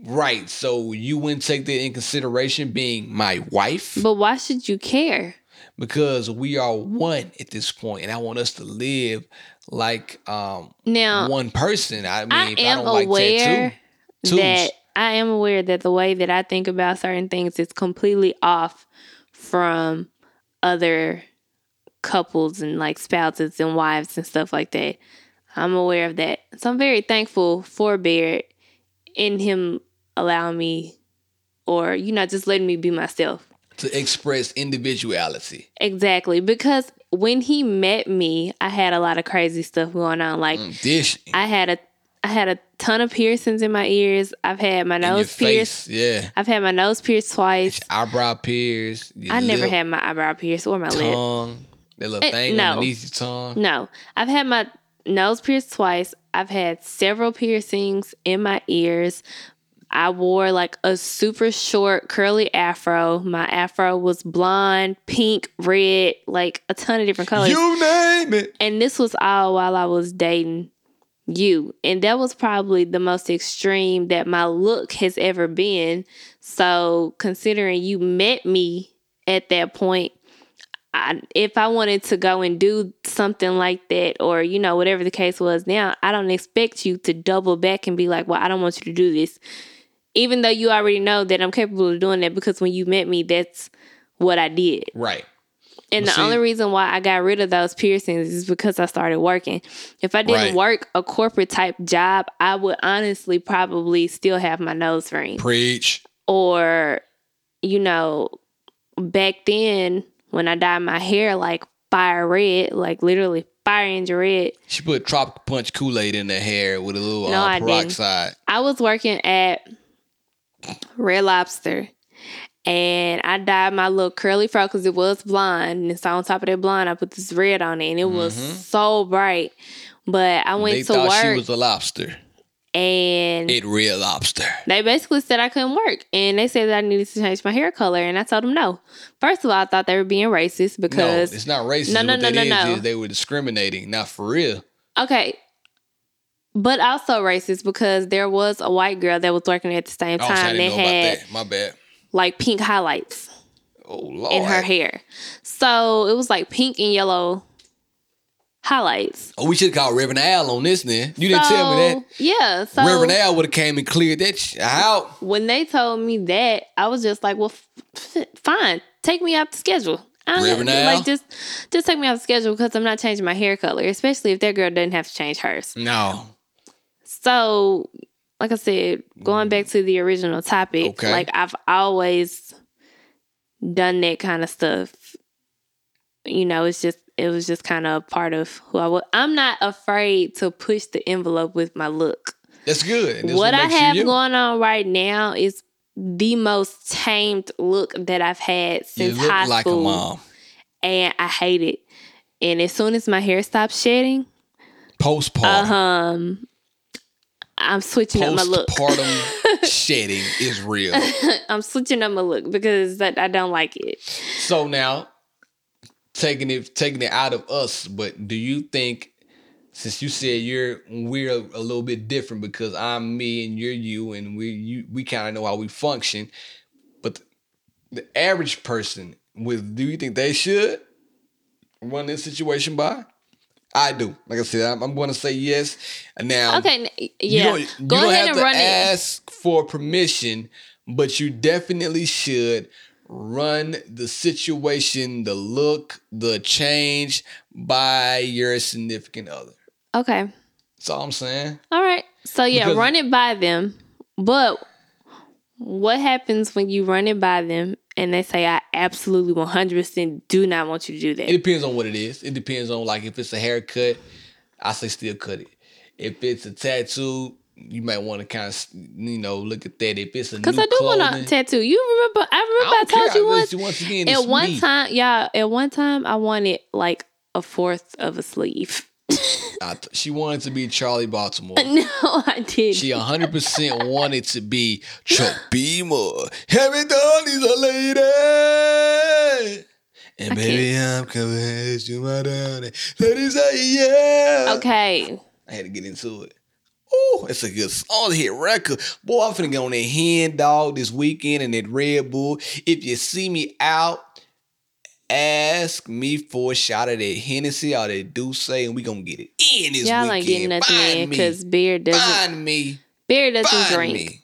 right. So you wouldn't take that in consideration, being my wife, But why should you care? Because we are one at this point, and I want us to live like um Now, one person. I mean, I am I don't like aware tattoo, that I am aware that the way that I think about certain things is completely off from other couples and like spouses and wives and stuff like that. I'm aware of that. So I'm very thankful for Barrett in him allowing me or you know just letting me be myself. To express individuality. Exactly. Because when he met me, I had a lot of crazy stuff going on. Like Mm, I had a I had a ton of piercings in my ears. I've had my nose pierced. yeah. I've had my nose pierced twice. Eyebrow pierced. I never had my eyebrow pierced or my lip. tongue. That little Eh, thing no. underneath your tongue. No, I've had my nose pierced twice. I've had several piercings in my ears. I wore like a super short curly afro. My afro was blonde, pink, red, like a ton of different colors. You name it. and this was all while I was dating you. And that was probably the most extreme that my look has ever been. So, considering you met me at that point, I, if I wanted to go and do something like that, or you know, whatever the case was now, I don't expect you to double back and be like, well, I don't want you to do this. Even though you already know that I'm capable of doing that because when you met me, that's what I did. Right. And Well, the see- only reason why I got rid of those piercings is because I started working. If I didn't Right. work a corporate type job, I would honestly probably still have my nose ring. Preach. Or, you know, back then when I dyed my hair like fire red, like literally fire engine red, She put tropical punch Kool Aid in her hair with a little No, uh, I didn't. peroxide. I was working at Red Lobster and I dyed my little curly fro because it was blonde. And so on top of that blonde, I put this red on it and it was mm-hmm. so bright. But I went They to thought she was a lobster. and it real lobster. they basically said I couldn't work. And they said that I needed to change my hair color. And I told them no. First of all, I thought they were being racist No, because, it's not racist. No, no, what no, no, is no. is they were discriminating. Not for real. okay. But also racist because there was a white girl that was working at the same Oh, time didn't that had that. My bad. like pink highlights. Oh lord. in her hair. So it was like pink and yellow highlights. Oh, we should call Reverend Al on this then. You didn't tell me that. Yeah. So Reverend Al would have came and cleared that sh- out. when they told me that, I was just like, well, f- f- fine, take me off the schedule. I don't- Reverend Al? like just just take me off the schedule because I'm not changing my hair color, especially if that girl doesn't have to change hers. No. So, like I said, going back to the original topic, Okay. like I've always done that kind of stuff. You know, it's just it was just kind of a part of who I was. I'm not afraid to push the envelope with my look. That's good. That's what I have going on right now is the most tamed look that I've had You since look high like a school, mom. and I hate it. And as soon as my hair stops shedding, Postpartum. um, I'm switching up my look. Postpartum shedding is real. I'm switching up my look because I, I don't like it. So now, taking it taking it out of us, but do you think since you said you're we're a little bit different because I'm me and you're you and we you we kind of know how we function, but the average person with do you think they should run this situation by? I do. Like I said, I'm, I'm going to say yes. Now, Okay, yeah. you don't, you Go don't ahead have and to run it. ask for permission, but you definitely should run the situation, the look, the change by your significant other. Okay. That's all I'm saying. All right. So yeah, Because- run it by them. But what happens when you run it by them and they say I absolutely 100% do not want you to do that. It depends on what it is. It depends on like if it's a haircut, I say still cut it. If it's a tattoo, you might want to kind of you know look at that. If it's a Cuz I do want a tattoo. You remember I remember I, don't told you once once again, at one me. time, yeah, at one time I wanted like a fourth of a sleeve. I th- she wanted to be Charli Baltimore. no, I did. She 100% wanted to be Chuck Beamer. Done is a lady. And baby, I'm coming to my darling. Ladies say yeah. okay. I had to get into it. Oh, it's a good song hit record. Boy, I'm finna get on that hen dog this weekend and that Red Bull. If you see me out, ask me for a shot of that Hennessy or that D'usse, and we gonna get it in this Y'all weekend. ain't getting nothing Find in because beer doesn't Find me. beer doesn't Find drink. me.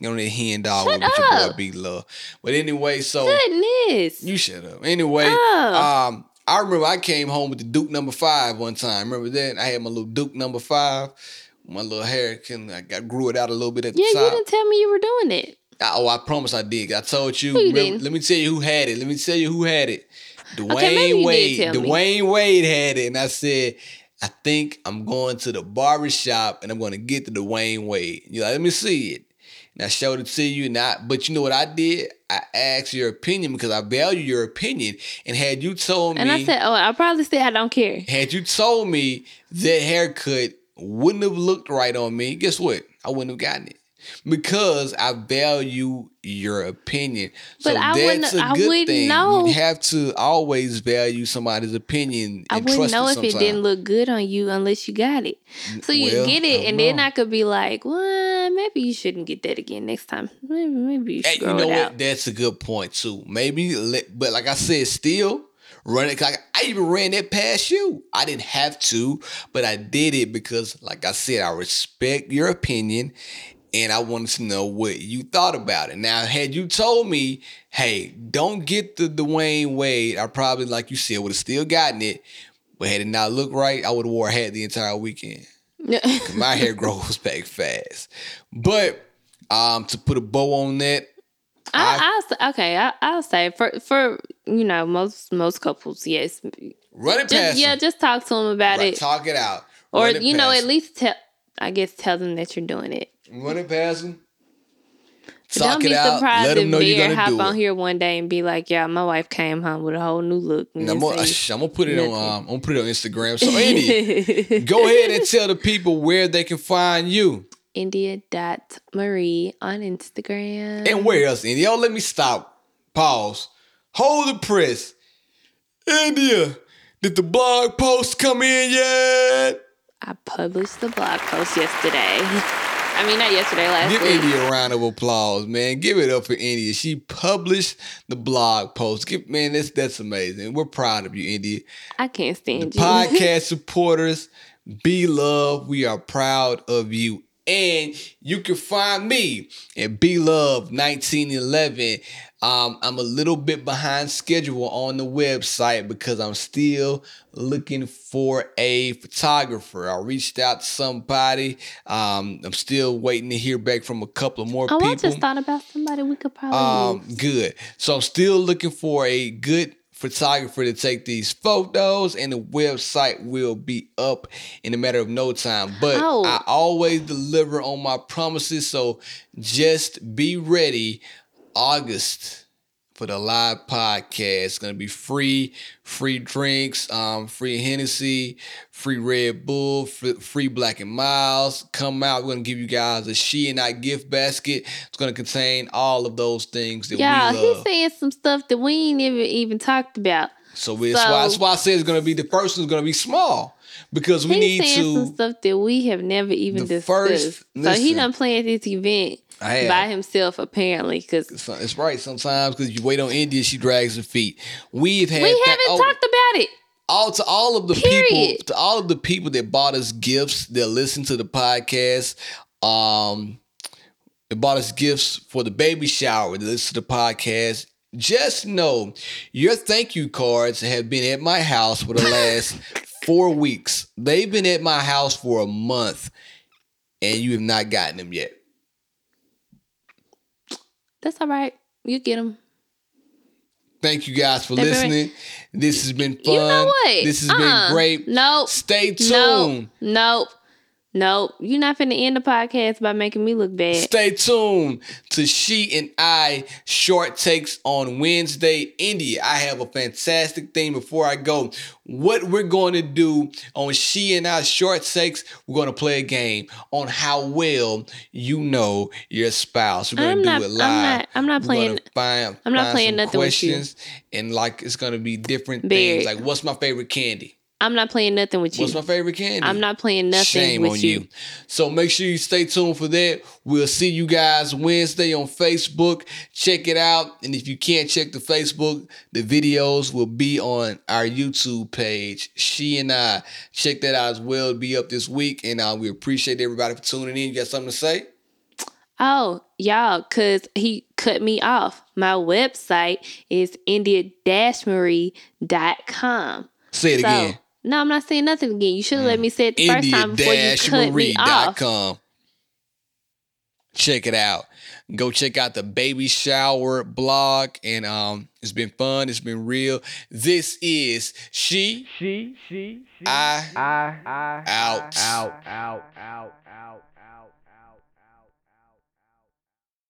You on that hen dog Shut with your boy up. B Love. But anyway, so Goodness. you shut up. Anyway, Oh. um, I remember I came home with the Duke number five one time. Remember that? I had my little Duke number five. My little hair, can I got grew it out a little bit at the top. yeah, you didn't tell me you were doing it. Oh, I promise I did. I told you. You Remember- let me tell you who had it. Let me tell you who had it. Dwayne did Wade. tell me. Dwyane Wade had it, and I said, I think I'm going to the barber shop and I'm going to get the Dwyane Wade. You're like, let me see it. And I showed it to you, not. But you know what I did? I asked your opinion because I value your opinion. And had you told me, And I said, oh, I probably said I don't care. had you told me that haircut wouldn't have looked right on me, guess what? I wouldn't have gotten it because I value your opinion. But so I that's wouldn't- a I good wouldn't thing. know. You have to always value somebody's opinion. I wouldn't know if it didn't look good on you unless you got it. So you well, get it, and then. I could be like, well, maybe you shouldn't get that again next time. Maybe, maybe you should Hey, you know what? That's a good point too. Maybe, but like I said, still run it. Like I even ran that past you. I didn't have to, but I did it because, like I said, I respect your opinion, and I wanted to know what you thought about it. Now, had you told me, "Hey, don't get the Dwyane Wade," I probably, like you said, would have still gotten it. But had it not looked right, I would have wore a hat the entire weekend. my hair grows back fast. But um, to put a bow on that, I, I'll say, okay, I, I'll say for for you know most most couples, yes, run it just past yeah, them. just talk to them about Right, it, talk it out. or it you know at least tell. I guess tell them that you're doing it. Run it past them. Talk don't it be out. surprised Let them if know you're gonna hop on it. here one day and be like, "Yeah, my wife came home with a whole new look." I'm gonna, I'm gonna put it on. Um, I'm gonna put it on Instagram. So Andy, go ahead and tell the people where they can find you India dot Marie on Instagram. and where else. Indy, oh, let me stop. Pause. Hold the press. India, did the blog post come in yet? I published the blog post yesterday. I mean, not yesterday, last Give week. India a round of applause, man. Give it up for India. She published the blog post. Give man, that's that's amazing. We're proud of you, India. I can't stand you. Podcast supporters, be love. We are proud of you. And you can find me at Be Love 1911. Um, I'm a little bit behind schedule on the website because I'm still looking for a photographer. I reached out to somebody. Um, I'm still waiting to hear back from a couple of more oh, people. I just thought about somebody we could probably Um, use. good. So I'm still looking for a good photographer to take these photos, and the website will be up in a matter of no time. But Oh. I always deliver on my promises, so just be ready. August for the live podcast. It's gonna be free, free drinks, um, free Hennessy, free Red Bull, free, Black and Milds. Come out. We're gonna give you guys a she and I gift basket. It's gonna contain all of those things that Yeah, we he's saying some stuff that we ain't even even talked about. So we- that's why that's why I said it's gonna be the first one's gonna be small because we he's need saying some to. stuff that we have never even The discussed. first- so he listen. done planned this event I by himself apparently because It's right sometimes because you wait on India, she drags her feet. We've had we haven't oh, talked about it. all to all of the people to all of the people that bought us gifts that listen to the podcast um that bought us gifts for the baby shower that listen to the podcast. Just know your thank you cards have been at my house for the last four weeks. They've been at my house for a month and you have not gotten them yet That's all right. You get them. thank you guys for listening this has been fun You know what? this has Uh-uh. been great Nope. stay tuned Nope. Nope. Nope. You're not finna end the podcast by making me look bad. Stay tuned to She and I short takes on Wednesday. India, I have a fantastic thing before I go. What we're going to do on She and I short takes, we're going to play a game on how well you know your spouse. We're going I'm to do not- it I'm live. not- I'm not playing- Find, I'm not playing nothing with you. questions, and like it's going to be different things. Like, what's my favorite candy? I'm not playing nothing with you. What's my favorite candy? I'm not playing nothing with you. Shame with on you. you. So make sure you stay tuned for that. We'll see you guys Wednesday on Facebook. Check it out. And if you can't check the Facebook, the videos will be on our YouTube page. She and I. Check that out as well. It'll be up this week. And uh, we appreciate everybody for tuning in. You got something to say? Oh, y'all, cause he cut me off. My website is india-marie.com. Say it So, again. No, I'm not saying nothing again. You should have let me say it the first time before you cut me off. India-marie.com. Check it out. Go check out the baby shower blog. And um, it's been fun. It's been real. This is she, She, she, she. I, I, I, out. out, out, out, out.